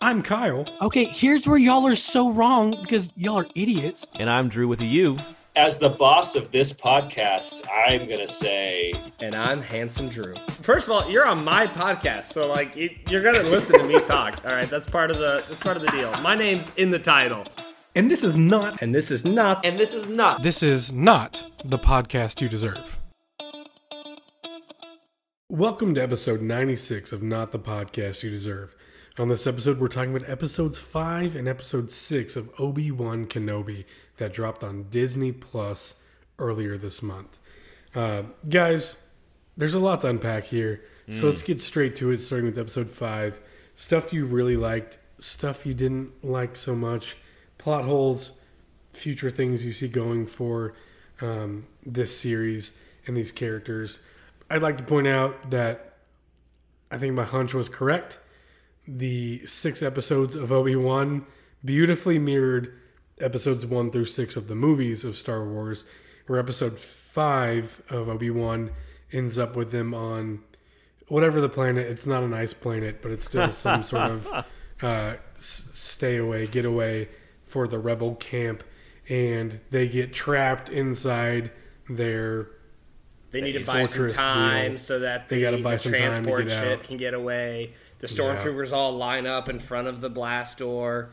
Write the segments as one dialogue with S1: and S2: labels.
S1: I'm Kyle.
S2: Okay, here's where y'all are so wrong because y'all are idiots.
S3: And I'm Drew with a U.
S4: As the boss of this podcast, I'm going to say.
S5: And I'm Handsome Drew. First of all, you're on my podcast, so like it, you're gonna listen to me talk. All right, that's part of the that's part of the deal. My name's in the title,
S1: And this is not
S5: and this is not.
S4: And this is not.
S1: this is not the podcast you deserve. Welcome to episode 96 of Not the Podcast You Deserve. On this episode, we're talking about episodes 5 and episode 6 of Obi-Wan Kenobi that dropped on Disney Plus earlier this month. Uh, guys, there's a lot to unpack here. So let's get straight to it, starting with episode 5. Stuff you really liked, stuff you didn't like so much, plot holes, future things you see going for um, this series and these characters. I'd like to point out that I think my hunch was correct. The six episodes of Obi Wan beautifully mirrored episodes one through six of the movies of Star Wars, where episode five of Obi Wan ends up with them on whatever the planet. It's not an ice planet, but it's still some sort of uh, s- stay away, get away for the rebel camp, and they get trapped inside their
S5: They need to buy some time
S1: deal.
S5: so that
S1: They
S5: the,
S1: gotta buy
S5: the
S1: some time to
S5: transport
S1: get
S5: ship
S1: out.
S5: can get away. The stormtroopers all line up in front of the blast door.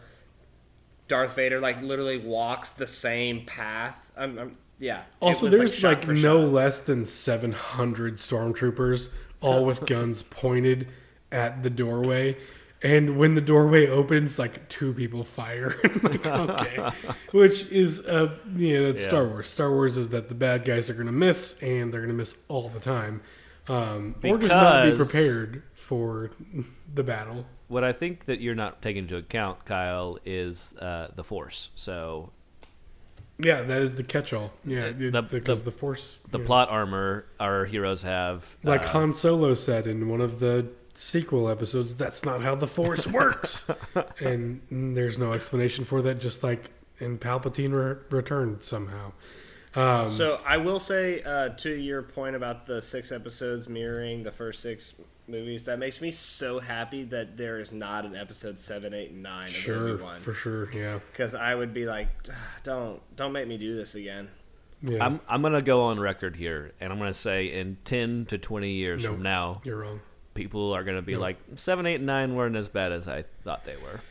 S5: Darth Vader like literally walks the same path. I'm, I'm yeah.
S1: Also,
S5: was,
S1: there's
S5: shot
S1: like, no
S5: shot.
S1: less than 700 stormtroopers, all with guns pointed at the doorway. And when the doorway opens, like two people fire. Like, okay. Which is, uh, yeah, that's
S3: Yeah.
S1: Star Wars. Star Wars is that the bad guys are going to miss, and they're going to miss all the time. Um, or just not be prepared for the battle.
S3: What I think that you're not taking into account, Kyle, is uh, the Force. So
S1: Yeah, that is the catch-all. Yeah,
S3: The-
S1: it- because
S3: the-
S1: the, force.
S3: the
S1: yeah.
S3: plot armor our heroes have,
S1: Like
S3: uh,
S1: Han Solo said in one of the sequel episodes, that's not how the Force works. and there's no explanation for that, just like in Palpatine re- returned somehow. Um,
S5: So I will say uh, to your point about the six episodes mirroring the first six movies, that makes me so happy that there is not an episode seven, eight, and nine of
S1: sure,
S5: Obi Wan.
S1: for sure, yeah.
S5: Because I would be like, "Ah, don't don't make me do this again.
S1: yeah.
S3: I'm I'm gonna go on record here, and I'm gonna say in ten to twenty years
S1: Nope.
S3: from now,
S1: You're wrong.
S3: people are gonna be
S1: Nope.
S3: like seven, eight, and nine weren't as bad as I thought they were.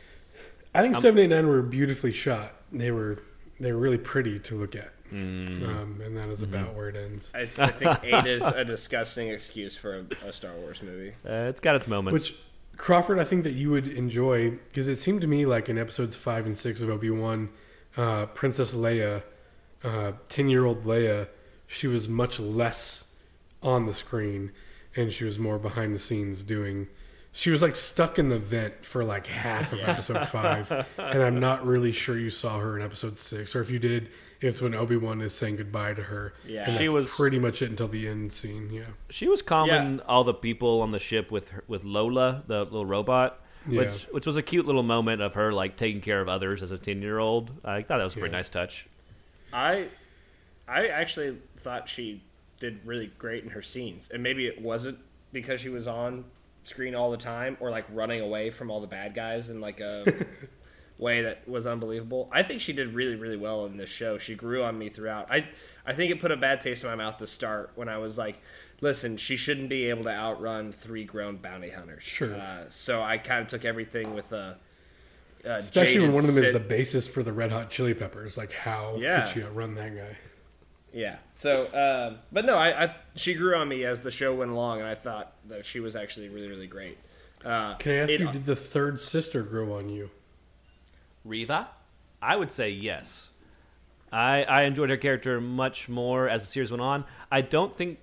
S1: I think seven, eight, nine were beautifully shot. They were they were really pretty to look at.
S3: Mm.
S1: Um, and that is about where it ends.
S5: I, I think eight is a disgusting excuse for a, a Star Wars movie.
S3: Uh, it's got its moments.
S1: Which Crawford, I think that you would enjoy because it seemed to me like in episodes five and six of Obi Wan, uh, Princess Leia, ten-year-old Leia, she was much less on the screen, and she was more behind the scenes doing. She was like stuck in the vent for like half of episode five, and I'm not really sure you saw her in episode six, or if you did, it's when Obi Wan is saying goodbye to her.
S5: Yeah.
S1: and
S3: She
S1: that's
S3: was-
S1: pretty much it until the end scene. Yeah,
S3: She was calming all the people on the ship with her, with Lola, the little robot,
S1: Yeah.
S3: which which was a cute little moment of her like taking care of others as a ten year old. I thought that was a pretty
S1: Yeah.
S3: nice touch.
S5: I I actually thought she did really great in her scenes, and maybe it wasn't because she was on screen all the time or like running away from all the bad guys in like a way that was unbelievable. I think she did really really well in this show. She grew on me throughout. I I think it put a bad taste in my mouth to start when I was like. Listen, she shouldn't be able to outrun three grown bounty hunters.
S1: Sure.
S5: Uh, so I kind of took everything with a, a
S1: especially when one of them is the basis for the Red Hot Chili Peppers. Like, how
S5: Yeah.
S1: could she outrun that guy?
S5: Yeah. So, um, but no, I, I she grew on me as the show went along, and I thought that she was actually really, really great. Uh,
S1: Can I ask
S5: it-
S1: you, did the third sister grow on you?
S3: Reva, I would say yes. I I enjoyed her character much more as the series went on. I don't think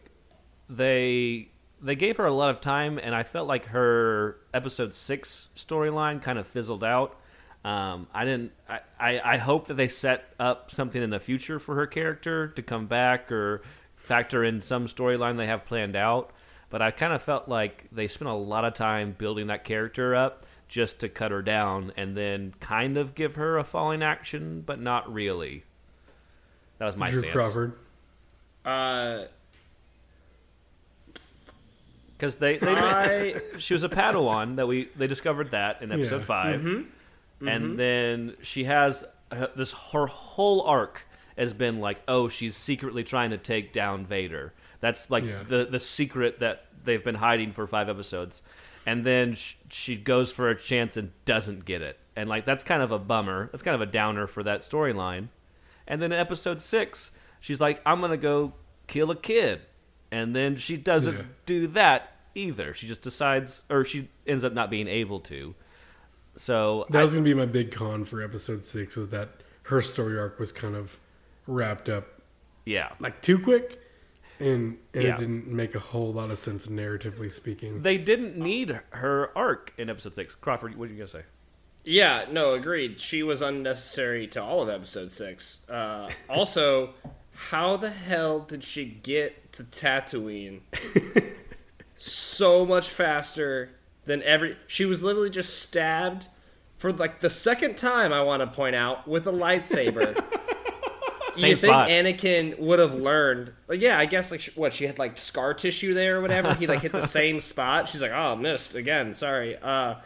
S3: they they gave her a lot of time, and I felt like her episode six storyline kind of fizzled out. Um, I didn't. I, I, I hope that they set up something in the future for her character to come back or factor in some storyline they have planned out. But I kind of felt like they spent a lot of time building that character up just to cut her down and then kind of give her a falling action, but not really. That was my
S1: Drew
S3: stance.
S1: Crawford.
S5: Uh,
S3: because they they
S5: I
S3: she was a Padawan that we they discovered that in episode
S1: Yeah.
S3: 5 and then she has uh, this her whole arc has been like oh she's secretly trying to take down Vader. That's like
S1: Yeah.
S3: the the secret that they've been hiding for five episodes, and then sh- she goes for a chance and doesn't get it, and like that's kind of a bummer. That's kind of a downer for that storyline. And then in episode six, she's like, I'm gonna go kill a kid. And then she doesn't
S1: Yeah.
S3: do that either. She just decides or she ends up not being able to. So
S1: That
S3: I-
S1: was gonna be my big con for episode six was that her story arc was kind of wrapped up
S3: yeah.
S1: like too quick, and and
S3: Yeah.
S1: it didn't make a whole lot of sense narratively speaking.
S3: They didn't need her arc in episode six. Crawford, what are you gonna say?
S5: Yeah, no, agreed. She was unnecessary to all of episode six. Uh, also, how the hell did she get to Tatooine so much faster than every? She was literally just stabbed for like the second time. I want to point out with a lightsaber.
S3: Same
S5: you think
S3: spot.
S5: Anakin would have learned? Like, yeah, I guess like what she had like scar tissue there or whatever. He like hit the same spot. She's like, oh, missed again. Sorry. Uh,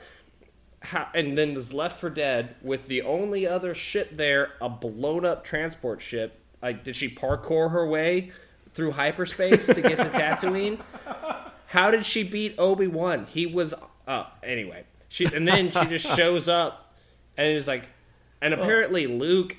S5: how, and then was left for dead with the only other ship there, a blown up transport ship. Like, did she parkour her way through hyperspace to get to Tatooine? How did she beat Obi Wan? He was uh anyway. She and then she just shows up and is like, and apparently Luke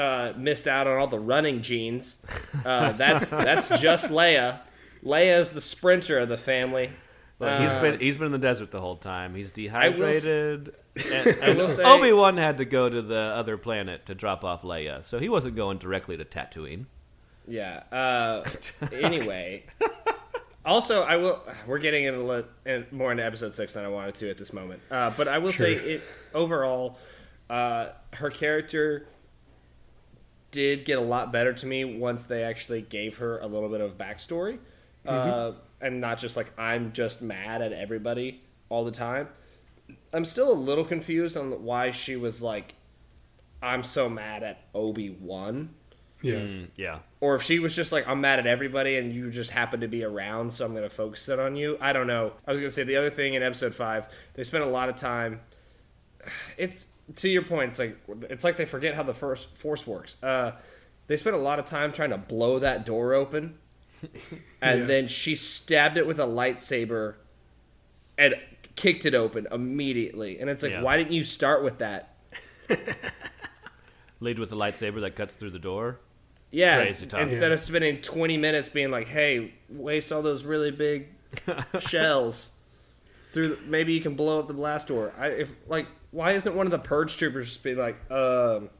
S5: uh, missed out on all the running genes. Uh, that's that's just Leia. Leia's the sprinter of the family.
S3: But he's
S5: Uh,
S3: been he's been in the desert the whole time. He's dehydrated. and,
S5: I will say-
S3: Obi Wan had to go to the other planet to drop off Leia, so he wasn't going directly to Tatooine.
S5: Yeah. Uh, anyway. Also, I will. We're getting into in, more into episode six than I wanted to at this moment. Uh, but I will say, it overall, uh, her character did get a lot better to me once they actually gave her a little bit of backstory, uh, and not just like I'm just mad at everybody all the time. I'm still a little confused on why she was like, I'm so mad at Obi Wan
S1: yeah,
S3: Mm, yeah.
S5: or if she was just like i'm mad at everybody and you just happen to be around so i'm going to focus it on you. I don't know. I was going to say the other thing in episode 5 they spent a lot of time it's to your point it's like it's like they forget how the first force works uh, they spent a lot of time trying to blow that door open and
S1: Yeah.
S5: then she stabbed it with a lightsaber and kicked it open immediately and it's like
S3: Yeah.
S5: why didn't you start with that
S3: Lead with the lightsaber that cuts through the door.
S5: Yeah, instead
S1: Yeah.
S5: of spending 20 minutes being like, "Hey, waste all those really big shells through. The, maybe you can blow up the blast door." I if like, why isn't one of the purge troopers just being like, um,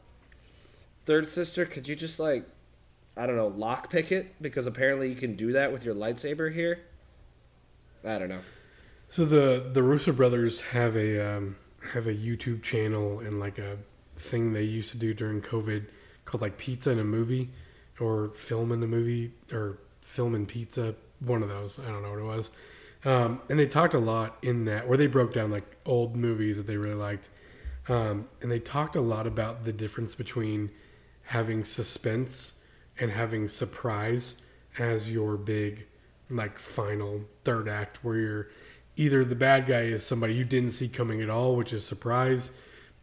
S5: third sister, could you just like, I don't know, lock pick it because apparently you can do that with your lightsaber here. I don't know.
S1: So the the Russo brothers have a um, have a YouTube channel and like a thing they used to do during COVID called like Pizza in a Movie or Film in a Movie or Film and Pizza, one of those. I don't know what it was. Um, and they talked a lot in that where they broke down like old movies that they really liked. Um, and they talked a lot about the difference between having suspense and having surprise as your big like final third act where you're either the bad guy is somebody you didn't see coming at all which is surprise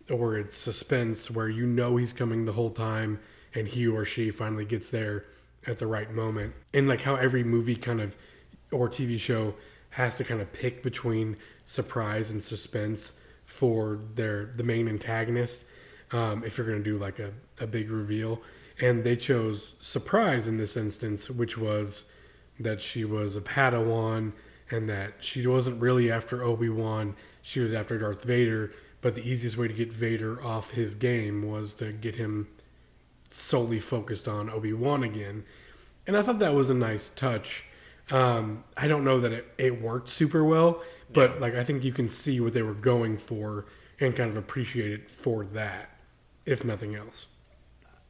S1: or it's suspense where you know he's coming the whole time and he or she finally gets there at the right moment and like how every movie kind of or tv show has to kind of pick between surprise and suspense for their the main antagonist um, if you're going to do like a, a big reveal. And they chose surprise in this instance which was that she was a padawan and that she wasn't really after obi-wan. She was after darth vader but the easiest way to get vader off his game was to get him solely focused on obi-wan again. And i thought that was a nice touch um, i don't know that it, it worked super well but like i think you can see what they were going for and kind of appreciate it for that if nothing else.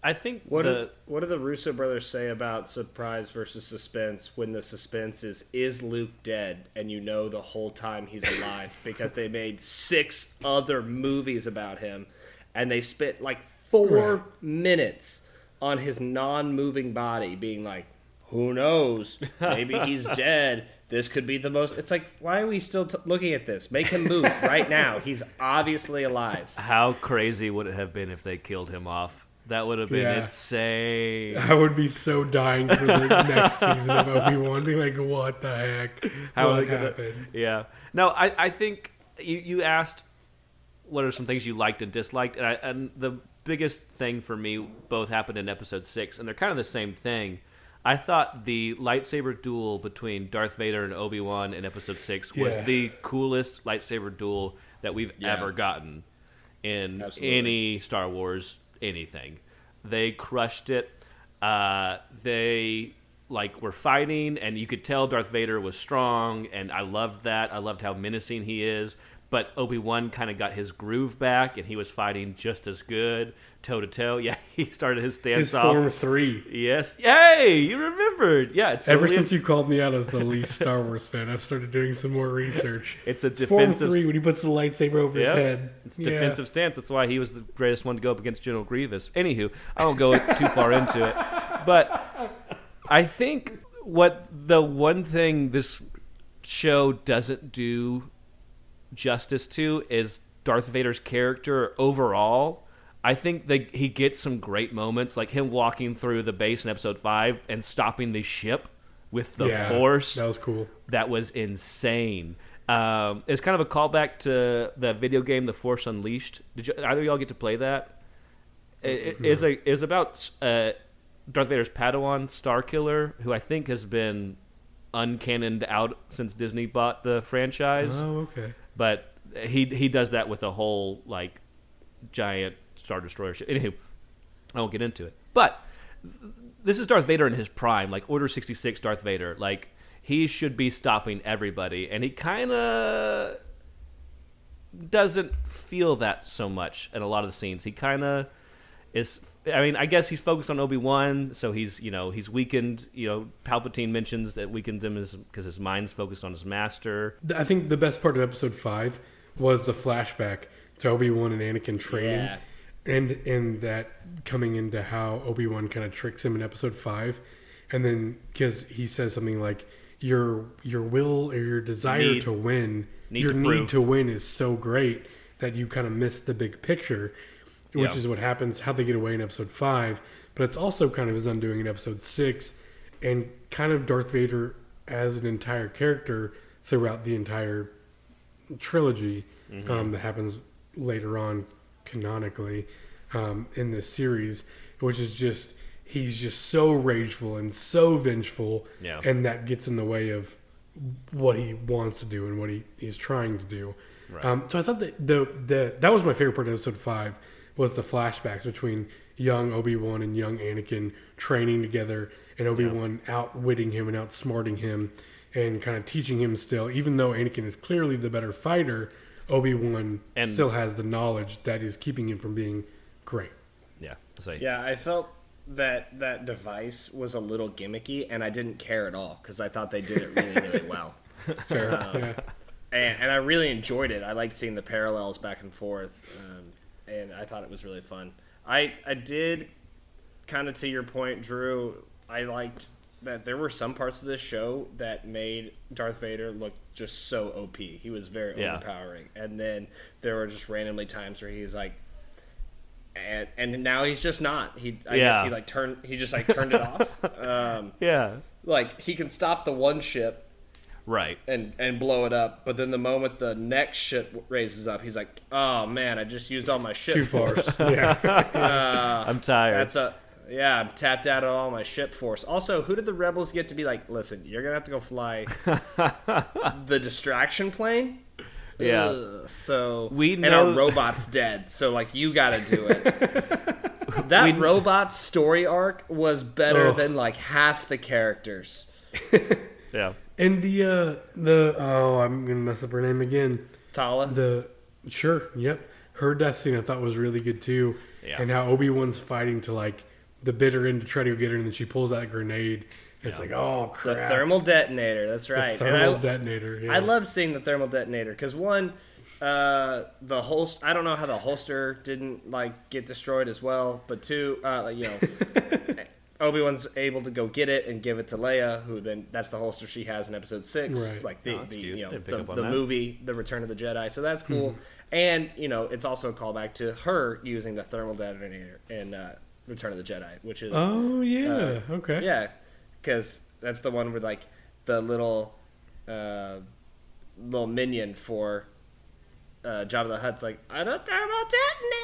S3: I think
S5: What
S3: the
S5: do, what do the Russo brothers say about surprise versus suspense when the suspense is is Luke dead and you know the whole time he's alive? Because they made six other movies about him and they spent like four
S1: Right.
S5: minutes on his non-moving body being like who knows maybe he's dead this could be the most. It's like, why are we still t- looking at this? Make him move right now. He's obviously alive.
S3: How crazy would it have been if they killed him off? That would have been
S1: Yeah.
S3: insane.
S1: I would be so dying for the next season of Obi Wan. Be like, what the heck?
S3: How are
S1: what
S3: they gonna-
S1: happened?
S3: Yeah. No, I, I think you, you asked what are some things you liked and disliked, and, I, and the biggest thing for me both happened in episode six, and they're kind of the same thing. I thought the lightsaber duel between Darth Vader and Obi Wan in episode six was
S1: Yeah.
S3: the coolest lightsaber duel that we've
S5: Yeah.
S3: ever gotten in
S5: Absolutely.
S3: any Star Wars anything. They crushed it. Uh, they like were fighting, and you could tell Darth Vader was strong, and I loved that. I loved how menacing he is. But Obi Wan kind of got his groove back, and he was fighting just as good, toe to toe. Yeah, he started his stance
S1: His
S3: off.
S1: Form 3.
S3: Yes. Yay! you remembered. Yeah, it's
S1: Ever since you called me out as the least Star Wars fan, I've started doing some more research.
S3: It's a
S1: Form
S3: defensive
S1: 3 when he puts the lightsaber over his head.
S3: It's
S1: Yeah.
S3: defensive stance. That's why he was the greatest one to go up against General Grievous. Anywho, I won't go too far into it, but I think what the one thing this show doesn't do justice to is Darth Vader's character overall. I think they, he gets some great moments, like him walking through the base in Episode Five and stopping the ship with the
S1: Yeah,
S3: Force
S1: That was cool.
S3: that was insane. Um, it's kind of a callback to the video game The Force Unleashed. Did you, either of y'all get to play that? It, it is a is about uh, Darth Vader's Padawan Starkiller, who I think has been uncannoned out since Disney bought the franchise.
S1: Oh, okay.
S3: But he he does that with a whole like giant star destroyer ship. Anywho, I won't get into it. But this is Darth Vader in his prime, like Order sixty six Darth Vader. Like he should be stopping everybody, and he kind of doesn't feel that so much in a lot of the scenes. He kind of is. I mean, I guess he's focused on Obi Wan, so he's you know he's weakened. You know, Palpatine mentions that weakens him is because his mind's focused on his master.
S1: I think the best part of episode five was the flashback to Obi Wan and Anakin training,
S5: Yeah.
S1: And and that coming into how Obi Wan kind of tricks him in episode five, and then because he says something like your your will or your desire
S3: Need-
S1: to win,
S3: need
S1: your
S3: to
S1: need
S3: prove.
S1: to win is so great that you kind of miss the big picture, which
S3: Yeah.
S1: is what happens how they get away in episode five. But it's also kind of his undoing in episode six, and kind of Darth Vader as an entire character throughout the entire trilogy
S3: Mm-hmm.
S1: um, that happens later on canonically um, in this series, which is just he's just so rageful and so vengeful,
S3: Yeah.
S1: and that gets in the way of what he wants to do and what he is trying to do.
S3: Right.
S1: Um, so I thought that the, the that was my favorite part of episode five was the flashbacks between young Obi Wan and young Anakin training together, and Obi Wan outwitting him and outsmarting him, and kind of teaching him still, even though Anakin is clearly the better fighter. Obi Wan
S3: And-
S1: still has the knowledge that is keeping him from being great.
S3: Yeah, so
S5: Yeah, I felt that that device was a little gimmicky, and I didn't care at all because I thought they did it really, really well.
S1: Fair,
S3: Uh,
S1: yeah.
S5: and, and I really enjoyed it. I liked seeing the parallels back and forth, um, and I thought it was really fun. I I did kind of to your point, Drew. I liked that there were some parts of this show that made Darth Vader look just so OP. He was very
S3: Yeah.
S5: overpowering, and then there were just randomly times where he's like. And, and now he's just not. He I
S3: Yeah.
S5: guess he like turned he just like turned it off. Um,
S3: yeah,
S5: like he can stop the one ship
S3: right.
S5: and and blow it up. But then the moment the next ship raises up, he's like, "Oh man, I just used all my ship
S1: Too
S5: force.
S1: yeah.
S3: I'm tired.
S5: That's a yeah, I'm tapped out of all my ship force. Also, who did the rebels get to be like? Listen, you're gonna have to go fly the distraction plane.
S3: Yeah.
S5: Ugh, so
S3: We
S5: and our robot's dead. So like you got to do it. that robot story arc was better
S1: Ugh.
S5: than like half the characters.
S3: yeah.
S1: And the uh the oh I'm gonna mess up her name again.
S5: Tala.
S1: The sure, yep. Her death scene I thought was really good too.
S3: Yeah.
S1: And how Obi Wan's fighting to like the bitter end to try to get her, and then she pulls that grenade. It's like oh crap!
S5: the thermal detonator. That's
S1: The
S5: right. And
S1: thermal
S5: I-
S1: detonator. Yeah.
S5: I love seeing the thermal detonator because one, uh, the holster. I don't know how the holster didn't like get destroyed as well, but two, uh, like, you know, Obi Wan's able to go get it and give it to Leia, who then that's the holster she has in Episode Six,
S1: Right.
S5: like the,
S3: Oh, that's
S5: the
S3: cute.
S5: you know
S3: Didn't pick
S5: the,
S3: up on
S5: the
S3: that.
S5: movie, The Return of the Jedi. So that's cool,
S1: Mm-hmm.
S5: and you know it's also a callback to her using the thermal detonator in uh, Return of the Jedi, which is
S1: Oh yeah. okay.
S5: yeah, because that's the one with like the little uh, little minion for uh, Jabba the Hutt's like I'm a thermal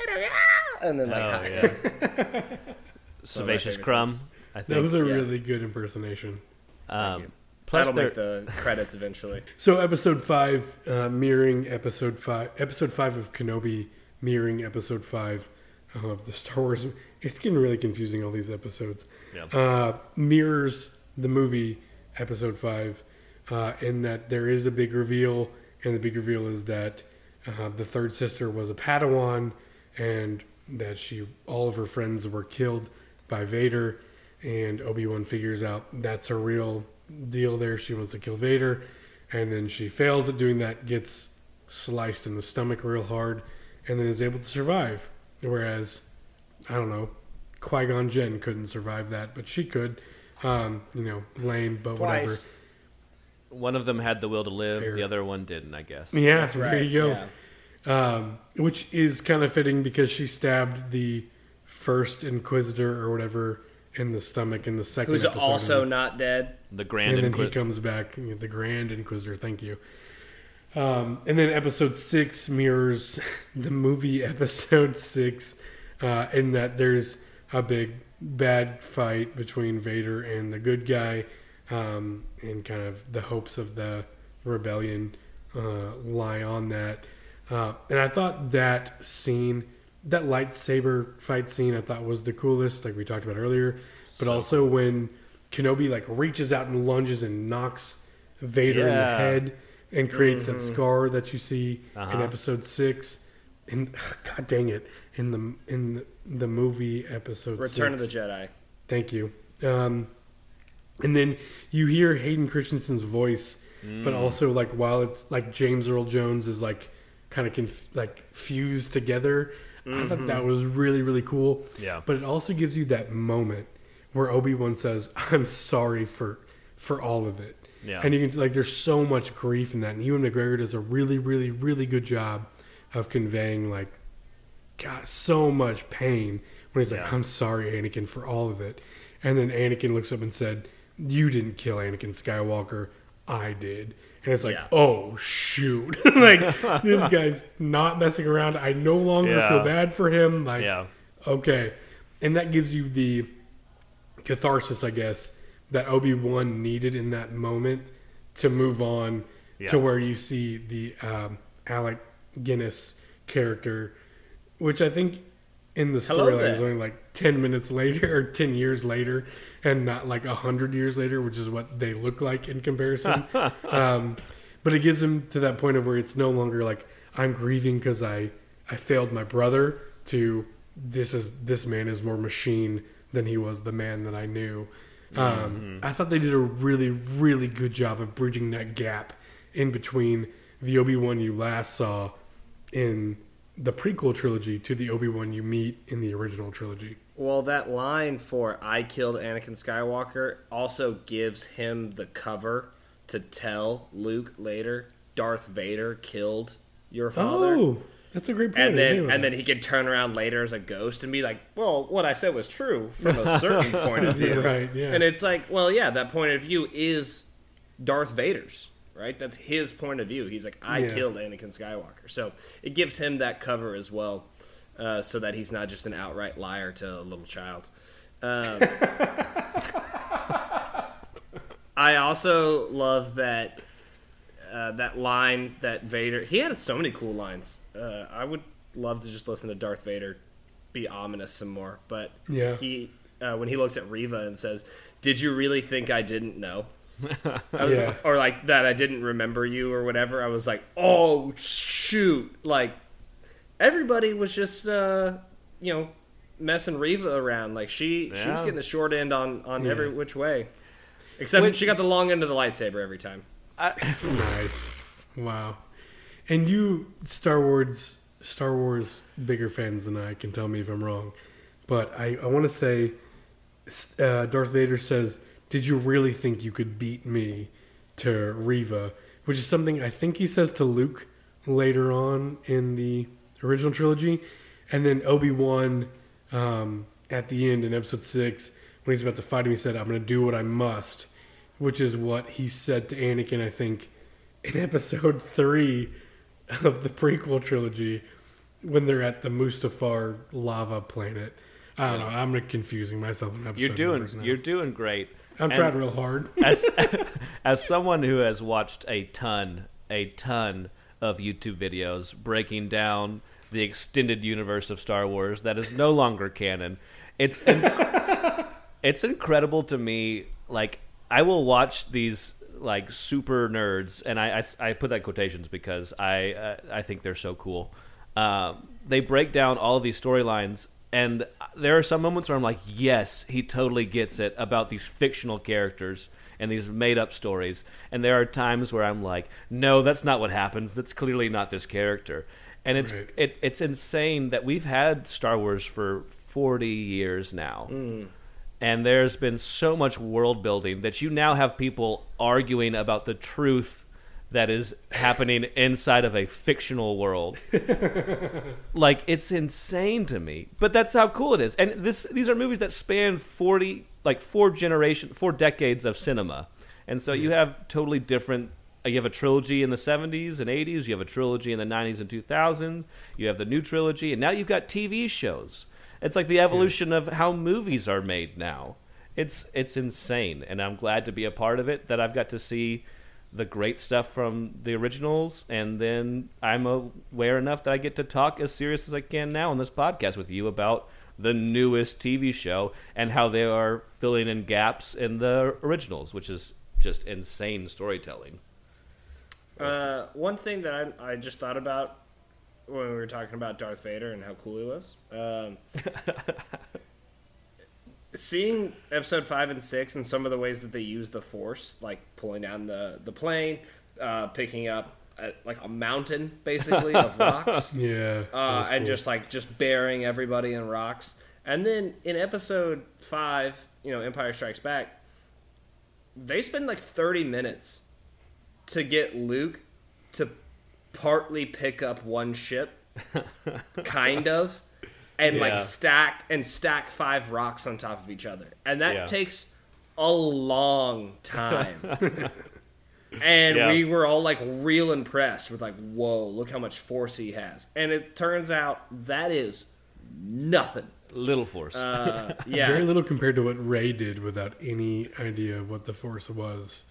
S5: detonator, yeah! and then like
S3: Oh, yeah. Sebaceous
S5: favorite
S3: Crumb. I think.
S1: That was a
S5: Yeah.
S1: really good impersonation.
S3: um, plus,
S5: That'll make the credits eventually.
S1: So episode five, uh, mirroring episode five, episode five of Kenobi, mirroring episode five of the Star Wars. It's getting really confusing. All these episodes
S3: Yeah.
S1: uh, mirrors the movie episode five, uh, in that there is a big reveal, and the big reveal is that uh, the third sister was a Padawan, and that she all of her friends were killed by Vader, and Obi Wan figures out that's a real deal. There, she wants to kill Vader, and then she fails at doing that, gets sliced in the stomach real hard, and then is able to survive. Whereas, I don't know, Qui Gon Jinn couldn't survive that, but she could. Um, you know, lame, but whatever.
S5: Twice.
S3: one of them had the will to live.
S1: Fair.
S3: The other one didn't. I guess.
S1: Yeah,
S5: That's
S1: there
S5: right,
S1: you go.
S5: yeah.
S1: Um, which is kind of fitting because she stabbed the first Inquisitor or whatever in the stomach in the second
S5: Who's
S1: episode.
S5: also not dead.
S3: The Grand
S1: and then he comes back, the Grand Inquisitor. Thank you. Um, and then episode six mirrors the movie episode six, uh, in that there's a big bad fight between Vader and the good guy, um, and kind of the hopes of the rebellion uh, lie on that. Uh, and I thought that scene, that lightsaber fight scene, I thought was the coolest, like we talked about earlier. But also when Kenobi like reaches out and lunges and knocks Vader in the head and creates that scar that you see in
S3: Uh-huh.
S1: episode six. And god dang it, in the in the, the movie episode
S5: Return
S1: six.
S5: of the Jedi.
S1: Thank you. Um, and then you hear Hayden Christensen's voice,
S3: Mm.
S1: but also like while it's like James Earl Jones is like kind of conf- like fused together. I thought that was really really cool.
S3: Mm-hmm. Yeah.
S1: But it also gives you that moment where Obi Wan says, "I'm sorry for for all of it."
S3: Yeah.
S1: And you can like there's so much grief in that, and Ewan McGregor does a really really really good job of conveying like got so much pain when he's like,
S3: Yeah.
S1: "I'm sorry, Anakin, for all of it," and then Anakin looks up and said, "You didn't kill Anakin Skywalker, I did." And it's like,
S5: Yeah.
S1: oh shoot! like this guy's not messing around. I no longer
S3: Yeah.
S1: feel bad for him. Like, okay, and that gives you the catharsis, I guess, that Obi Wan needed in that moment to move on
S3: Yeah.
S1: to where you see the um, Alec Guinness character, which I think in the storyline is only like ten minutes later or ten years later, and not like a hundred years later, which is what they look like in comparison. um, but it gives him to that point of where it's no longer like I'm grieving because I I failed my brother to this is this man is more machine than he was the man that I knew. Um, I thought they did a really really good job of bridging that gap in between the Obi Wan you last saw in the prequel trilogy to the Obi Wan you meet in the original trilogy.
S5: Well, that line for "I killed Anakin Skywalker" also gives him the cover to tell Luke later, "Darth Vader killed your father."
S1: Oh, that's a great point.
S5: and then and then he could turn around later as a ghost and be like, "Well, what I said was true from a certain point of view."
S1: Right, yeah.
S5: And it's like, well, yeah, that point of view is Darth Vader's, right? That's his point of view. He's like, "I
S1: Yeah.
S5: killed Anakin Skywalker," so it gives him that cover as well, uh, so that he's not just an outright liar to a little child. Um, I also love that uh, that line that Vader. He had so many cool lines. Uh, I would love to just listen to Darth Vader be ominous some more. But
S1: Yeah.
S5: he uh, when he looks at Reva and says, "Did you really think I didn't know?" I was,
S1: Yeah.
S5: Or like that I didn't remember you or whatever. I was like, "Oh shoot!" Like everybody was just uh, you know messing Reva around. Like she she was getting the short end on on
S1: Yeah.
S5: every which way. Except
S3: Which-
S5: she got the long end of the lightsaber every time.
S1: Nice. Wow. And you Star Wars Star Wars bigger fans than I can tell me if I'm wrong. But I, I want to say uh, Darth Vader says, "Did you really think you could beat me?" to Reva, which is something I think he says to Luke later on in the original trilogy, and then Obi Wan um, at the end in Episode Six when he's about to fight him, he said, "I'm going to do what I must," which is what he said to Anakin. I think in Episode Three of the prequel trilogy when they're at the Mustafar lava planet. I don't know. I'm confusing myself in episode
S3: You're doing you're doing great.
S1: I'm
S3: And
S1: trying real hard.
S3: as as someone who has watched a ton a ton of YouTube videos breaking down the extended universe of Star Wars that is no longer canon. It's in- it's incredible to me like I will watch these like super nerds and I, I, I put that in quotations because I uh, I think they're so cool. Um, they break down all of these storylines and there are some moments where I'm like, yes, he totally gets it about these fictional characters and these made up stories. And there are times where I'm like, no, that's not what happens. That's clearly not this character. And it's
S1: Right.
S3: it, it's insane that we've had Star Wars for 40 years now. And there's been so much world building that you now have people arguing about the truth that is happening inside of a fictional world. Like it's insane to me but that's how cool it is. And this these are movies that span 40 like four generation four decades of cinema. And so you have totally different uh, you have a trilogy in the 70s and 80s you have a trilogy in the 90s and 2000 you have the new trilogy and now you've got tv shows it's like the evolution of how movies are made now it's it's insane and i'm glad to be a part of it that i've got to see the great stuff from the originals, and then I'm aware enough that I get to talk as serious as I can now on this podcast with you about the newest TV show and how they are filling in gaps in the originals, which is just insane storytelling.
S5: Uh, one thing that I, I just thought about when we were talking about Darth Vader and how cool he was. Um, seeing episode five and six and some of the ways that they use the Force, like pulling down the the plane, uh, picking up a, like a mountain basically of rocks,
S1: Yeah.
S5: uh,
S1: was
S5: and
S1: cool.
S5: just like just burying everybody in rocks. And then in episode five, you know, Empire Strikes Back, they spend like thirty minutes to get Luke to partly pick up one ship, kind of, and
S3: Yeah.
S5: like stack and stack five rocks on top of each other, and that
S3: Yeah.
S5: takes a long time. and
S3: Yeah.
S5: we were all like real impressed with like, whoa, look how much force he has. And it turns out that is nothing.
S3: Little Force.
S5: Uh, yeah,
S1: Very little compared to what Rey did without any idea of what the Force was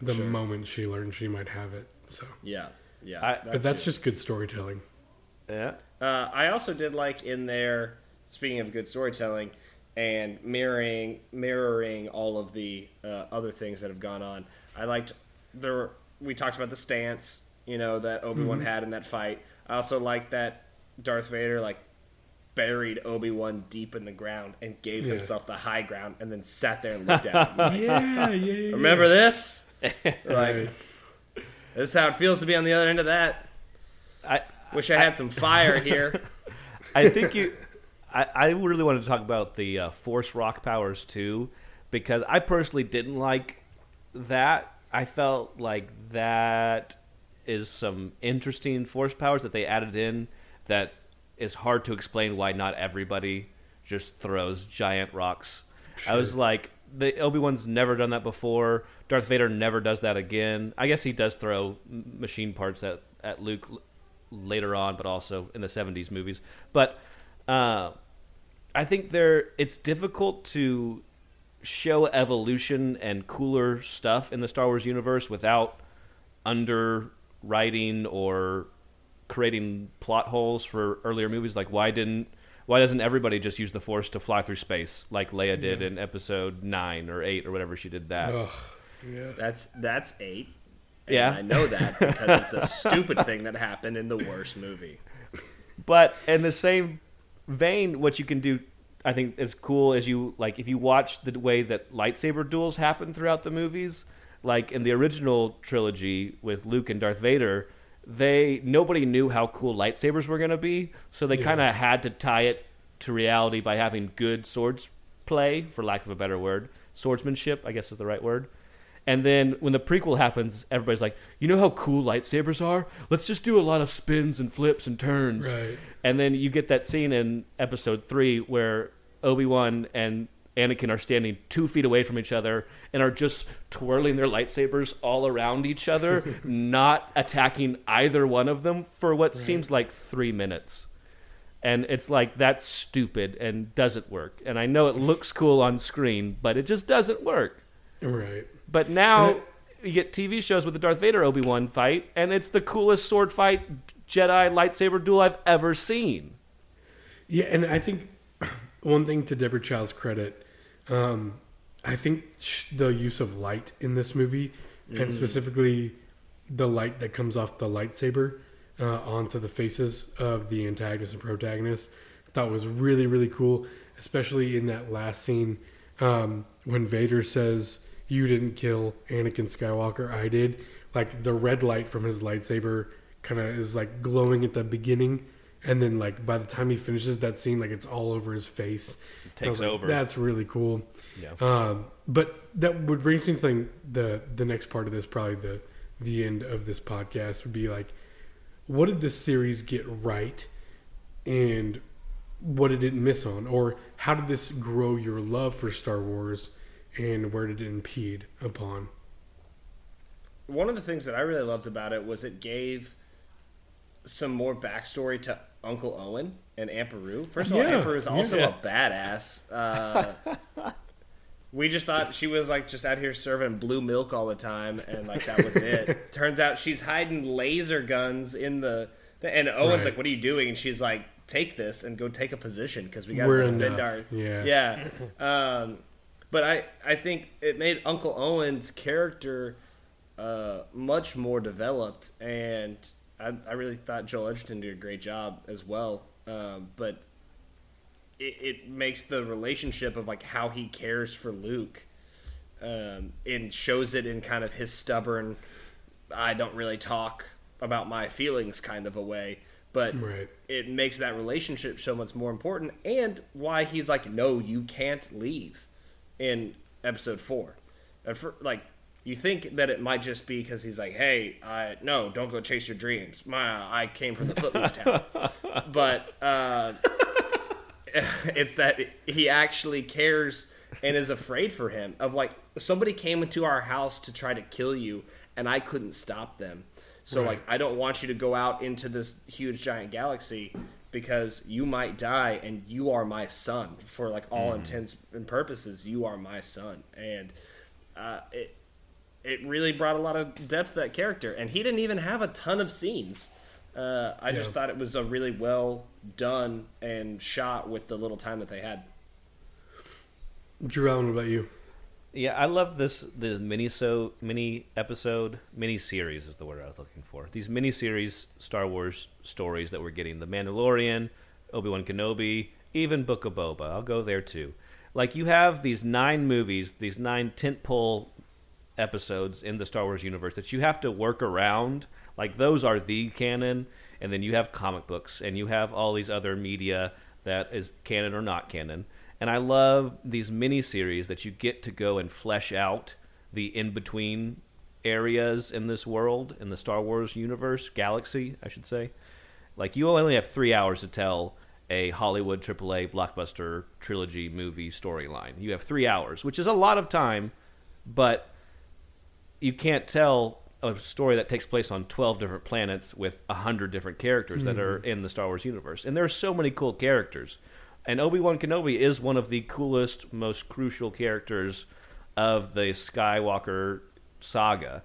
S1: the
S5: Sure.
S1: moment she learned she might have it. So,
S5: yeah, yeah.
S3: I-
S1: but that's
S5: it.
S1: just good storytelling.
S3: yeah.
S5: Uh, I also did like in there. Speaking of good storytelling and mirroring mirroring all of the uh, other things that have gone on, I liked there. Were, we talked about the stance, you know, that Obi Wan had in that fight. I also liked that Darth Vader like buried Obi Wan deep in the ground and gave
S1: Yeah.
S5: himself the high ground, and then sat there and looked at him. like,
S1: Yeah, yeah, yeah.
S5: Remember this? Like
S1: Right.
S5: This is how it feels to be on the other end of that.
S3: I,
S5: Wish I had some fire here.
S3: I think you. I, I really wanted to talk about the uh, Force Rock powers too, because I personally didn't like that. I felt like that is some interesting Force powers that they added in that is hard to explain why not everybody just throws giant rocks. I was like, the Obi Wan's never done that before. Darth Vader never does that again. I guess he does throw machine parts at at Luke l- later on, but also in the '70s movies. But uh, I think there it's difficult to show evolution and cooler stuff in the Star Wars universe without underwriting or creating plot holes for earlier movies. Like why didn't why doesn't everybody just use the Force to fly through space like Leia did in Episode nine or eight or whatever she did that?
S1: Ugh, yeah.
S5: That's that's eight. And
S3: Yeah.
S5: I know that because it's a stupid thing that happened in the worst movie.
S3: But in the same vein, what you can do, I think, is cool as you like if you watch the way that lightsaber duels happen throughout the movies. Like in the original trilogy with Luke and Darth Vader, they nobody knew how cool lightsabers were going to be, so they
S1: Yeah.
S3: kind of had to tie it to reality by having good swords play, for lack of a better word, swordsmanship, I guess is the right word. And then when the prequel happens, everybody's like, you know how cool lightsabers are? Let's just do a lot of spins and flips and turns.
S1: Right.
S3: And then you get that scene in episode three where Obi Wan and Anakin are standing two feet away from each other and are just twirling their lightsabers all around each other, not attacking either one of them for what seems like three minutes. And it's like that's stupid and doesn't work. And I know it looks cool on screen, but it just doesn't work.
S1: Right.
S3: But now you get TV shows with the Darth Vader Obi Wan fight, and it's the coolest sword fight Jedi lightsaber duel I've ever seen.
S1: Yeah, and I think one thing to Deborah Chow's credit, um, I think the use of light in this movie, and specifically the light that comes off the lightsaber uh, onto the faces of the antagonist and protagonist, I thought was really really cool, especially in that last scene um, when Vader says, "You didn't kill Anakin Skywalker, I did." Like the red light from his lightsaber kind of is like glowing at the beginning and then like by the time he finishes that scene like it's all over his face And I was
S3: takes
S1: like,
S3: over.
S1: that's really cool
S3: Yeah.
S1: um, but that would bring me to the the next part of this probably the the end of this podcast would be like what did this series get right and what did it miss on or how did this grow your love for star wars and where did it impede upon
S5: one of the things that I really loved about it was it gave some more backstory to Uncle Owen and Aunt Beru. First of all,
S1: Yeah,
S5: Beru is also
S3: yeah.
S5: a badass. Uh, we just thought she was like just out here serving blue milk all the time, and like that was it. Turns out she's hiding laser guns in the. And Owen's
S1: Right.
S5: like, "What are you doing?" And she's like, "Take this and go take a position because we got to defend
S1: enough.
S5: our
S1: Yeah.
S5: yeah." Um, but I I think it made Uncle Owen's character uh, much more developed, and I, I really thought Joel Edgerton did a great job as well. Um, but it, it makes the relationship of like how he cares for Luke, um, and shows it in kind of his stubborn, I don't really talk about my feelings kind of a way. But
S1: Right.
S5: it makes that relationship so much more important, and why he's like, no, you can't leave in episode four. And for, like, you think that it might just be because he's like, hey, I, no, don't go chase your dreams. My, I came from the footloose town. but uh, it's that he actually cares and is afraid for him. Of like, somebody came into our house to try to kill you, and I couldn't stop them. So,
S1: Right.
S5: like, I don't want you to go out into this huge giant galaxy because you might die and you are my son. For like all intents and purposes you are my son. And uh, it it really brought a lot of depth to that character. And he didn't even have a ton of scenes. Uh, I just thought it was a really well done and shot with the little time that they had.
S1: Allen what about you
S3: Yeah, I love this the mini so mini episode mini series is the word I was looking for. These mini series Star Wars stories that we're getting: The Mandalorian, Obi Wan Kenobi, even Book of Boba. I'll go there too. Like you have these nine movies, these nine tentpole episodes in the Star Wars universe that you have to work around. Like those are the canon, and then you have comic books, and you have all these other media that is canon or not canon. And I love these mini series that you get to go and flesh out the in between areas in this world, in the Star Wars universe, galaxy, I should say. Like you only have three hours to tell a Hollywood AAA blockbuster trilogy movie storyline. You have three hours, which is a lot of time, but you can't tell a story that takes place on 12 different planets with 100 different characters that hmm. are in the Star Wars universe. And there are so many cool characters. And Obi-Wan Kenobi is one of the coolest, most crucial characters of the Skywalker saga.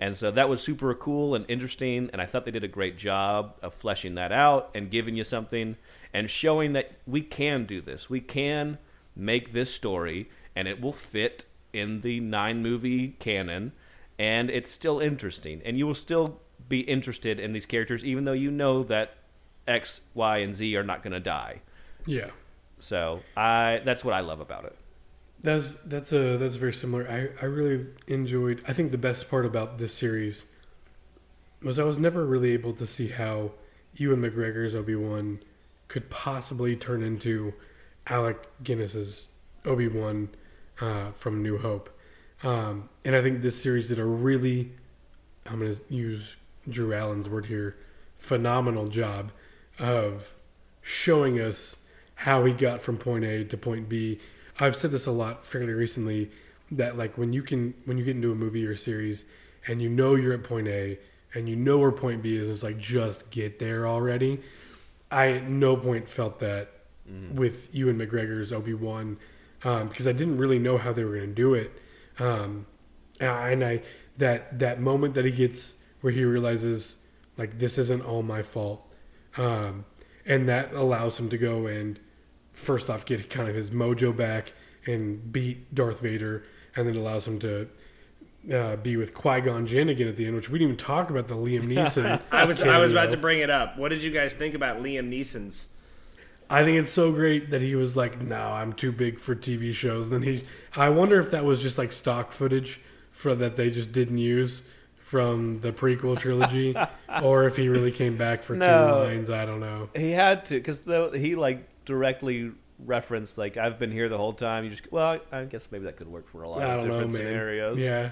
S3: And so that was super cool and interesting, and I thought they did a great job of fleshing that out and giving you something and showing that we can do this. We can make this story, and it will fit in the nine movie canon, and it's still interesting. And you will still be interested in these characters, even though you know that X, Y, and Z are not going to die.
S1: yeah
S3: So I that's what I love about it.
S1: That's that's a that's very similar. I I really enjoyed. I think the best part about this series was I was never really able to see how Ewan McGregor's Obi Wan could possibly turn into Alec Guinness's Obi Wan uh, from New Hope, um, and I think this series did a really, I'm going to use Drew Allen's word here, phenomenal job of showing us how he got from point A to point B. I've said this a lot fairly recently that like when you can when you get into a movie or a series and you know you're at point A and you know where point B is, it's like just get there already. I at no point felt that with Ewan McGregor's Obi Wan um, because I didn't really know how they were going to do it. Um, and I that that moment that he gets where he realizes like this isn't all my fault, um, and that allows him to go and first off get kind of his mojo back and beat Darth Vader, and then allows him to. Uh, be with Qui Gon Jinn again at the end, which we didn't even talk about the Liam Neeson.
S5: I was I was about to bring it up. What did you guys think about Liam Neeson's?
S1: I think it's so great that he was like, "No, I'm too big for TV shows." Then he, I wonder if that was just like stock footage for that they just didn't use from the prequel trilogy, or if he really came back for two lines. I don't know.
S3: He had to because he like directly referenced like I've been here the whole time. You just well, I guess maybe that could work for a lot
S1: I
S3: of
S1: don't know,
S3: different scenarios.
S1: Yeah,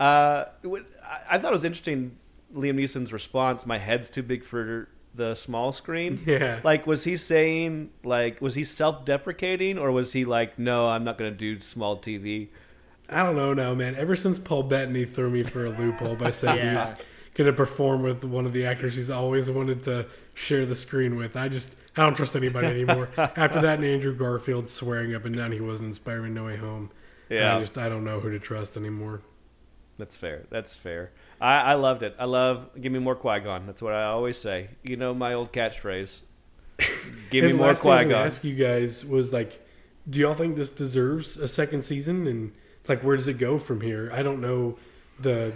S3: Uh, I- I thought it was interesting. Liam Neeson's response: "My head's too big for the small screen."
S1: yeah.
S3: Like, was he saying like was he self-deprecating or was he like, "No, I'm not going to do small TV."
S1: I don't know now, man. Ever since Paul Bettany threw me for a loophole by saying he was going to perform with one of the actors he's always wanted to share the screen with, I just I don't trust anybody anymore. After that, and Andrew Garfield swearing up and down he wasn't in Spider-Man No Way Home.
S3: Yeah.
S1: I just I don't know who to trust anymore.
S3: That's fair. That's fair. I, I loved it. I love. Give me more Qui Gon. That's what I always say. You know my old catchphrase. Give me more
S1: last thing I was
S3: Qui Gon.
S1: Ask you guys was like, do y'all think this deserves a second season? And like, where does it go from here? I don't know the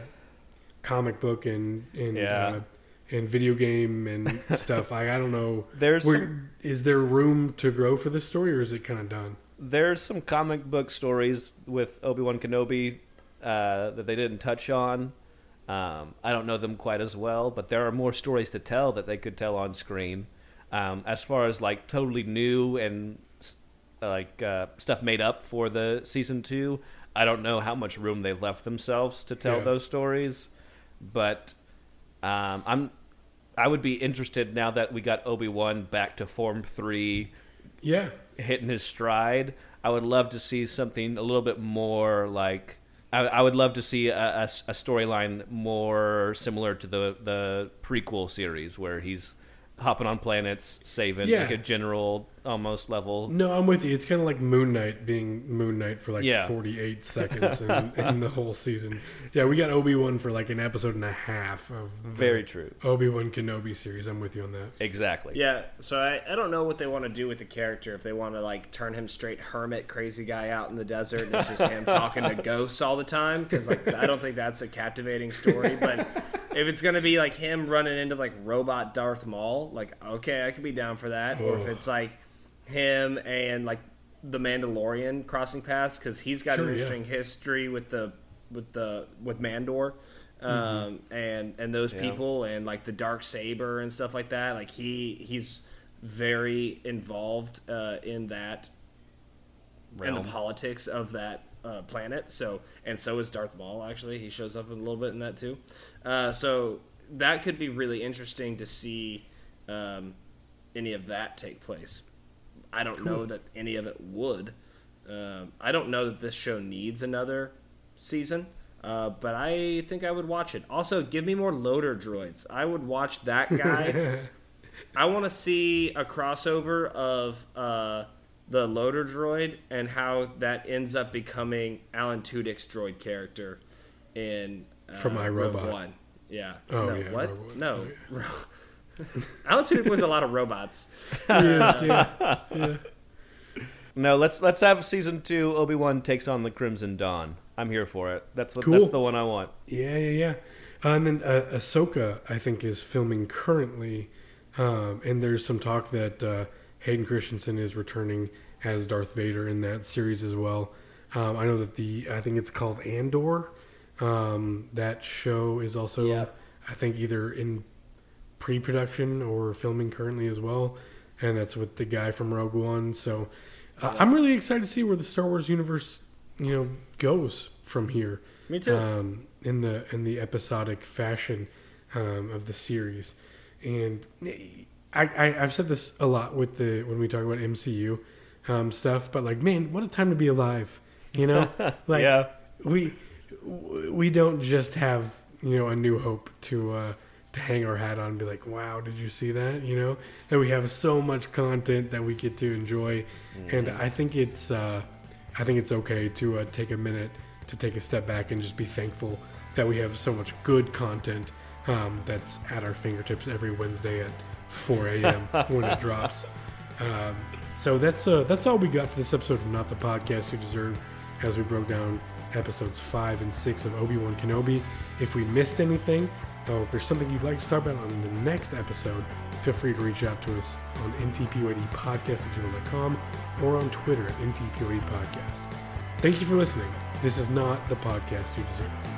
S1: comic book and and
S3: Yeah.
S1: uh, and video game and stuff. I I don't know.
S3: There's
S1: Where,
S3: some-
S1: is there room to grow for this story, or is it kind of done?
S3: There's some comic book stories with Obi Wan Kenobi uh, that they didn't touch on. Um, I don't know them quite as well, but there are more stories to tell that they could tell on screen. Um, as far as like totally new and like uh, stuff made up for the season two, I don't know how much room they've left themselves to tell
S1: Yeah.
S3: those stories. But um, I'm I would be interested now that we got Obi Wan back to form three
S1: Yeah,
S3: hitting his stride. I would love to see something a little bit more like. I, I would love to see a, a, a storyline more similar to the the prequel series where he's hopping on planets, saving
S1: Yeah.
S3: like a general almost level.
S1: no, I'm with you. It's kind of like Moon Knight being Moon Knight for like
S3: Yeah.
S1: 48 seconds in, in the whole season. Yeah, we got Obi Wan for like an episode and a half of the
S3: Very true.
S1: Obi Wan Kenobi series. I'm with you on that.
S3: Exactly.
S5: Yeah, so I, I don't know what they want to do with the character. If they want to like turn him straight hermit, crazy guy out in the desert, and it's just him talking to ghosts all the time. Because like I don't think that's a captivating story. But if it's gonna be like him running into like robot Darth Maul, like okay, I could be down for that. Or if
S1: Oh.
S5: it's like him and like the Mandalorian crossing paths, because he's got
S1: Sure,
S5: an
S1: yeah.
S5: interesting history with the with the with Mandalore. Um, and and those
S3: Yeah.
S5: people and like the dark saber and stuff like that like he he's very involved uh, in that in the politics of that uh, planet so and so is Darth Maul actually he shows up a little bit in that too uh, so that could be really interesting to see um, any of that take place I don't know that any of it would um, I don't know that this show needs another season uh, but I think I would watch it. Also, give me more loader droids. I would watch that guy. I want to see a crossover of uh, the loader droid and how that ends up becoming Alan Tudyk's droid character in uh,
S1: From
S5: Rogue
S1: iRobot.
S5: One. Yeah.
S1: Oh,
S5: no,
S1: yeah,
S5: What?
S1: One.
S5: No.
S1: Oh,
S5: Alan Tudyk was a lot of robots.
S1: Yes, yeah.
S3: No, let's let's have season two. Obi Wan takes on the Crimson Dawn. I'm here for it. That's what.
S1: Cool.
S3: That's the one I want.
S1: Yeah, yeah, yeah. Uh, and then uh, Ahsoka, I think, is filming currently, um, and there's some talk that uh, Hayden Christensen is returning as Darth Vader in that series as well. Um, I know that the I think it's called Andor. Um, that show is also,
S5: Yep.
S1: I think, either in pre-production or filming currently as well, and that's with the guy from Rogue One. So uh, I'm really excited to see where the Star Wars universe, you know, goes from here.
S5: Me too.
S1: Um, in the in the episodic fashion um, of the series, and I, I I've said this a lot with the when we talk about MCU um, stuff, but like, man, what a time to be alive, you know? Like,
S3: Yeah.
S1: we we don't just have you know a new hope to uh, to hang our hat on and be like, wow, did you see that? You know that we have so much content that we get to enjoy, and I think it's uh, I think it's okay to uh, take a minute to take a step back and just be thankful that we have so much good content um, that's at our fingertips every Wednesday at 4 a.m. when it drops. Um, so that's uh, that's all we got for this episode of Not the Podcast You Deserve, as we broke down episodes five and six of Obi Wan Kenobi. If we missed anything, or if there's something you'd like to talk about on the next episode, feel free to reach out to us on ntpoadpodcast or on Twitter at ntpoadpodcast. Thank you for listening. This is not the podcast you deserve.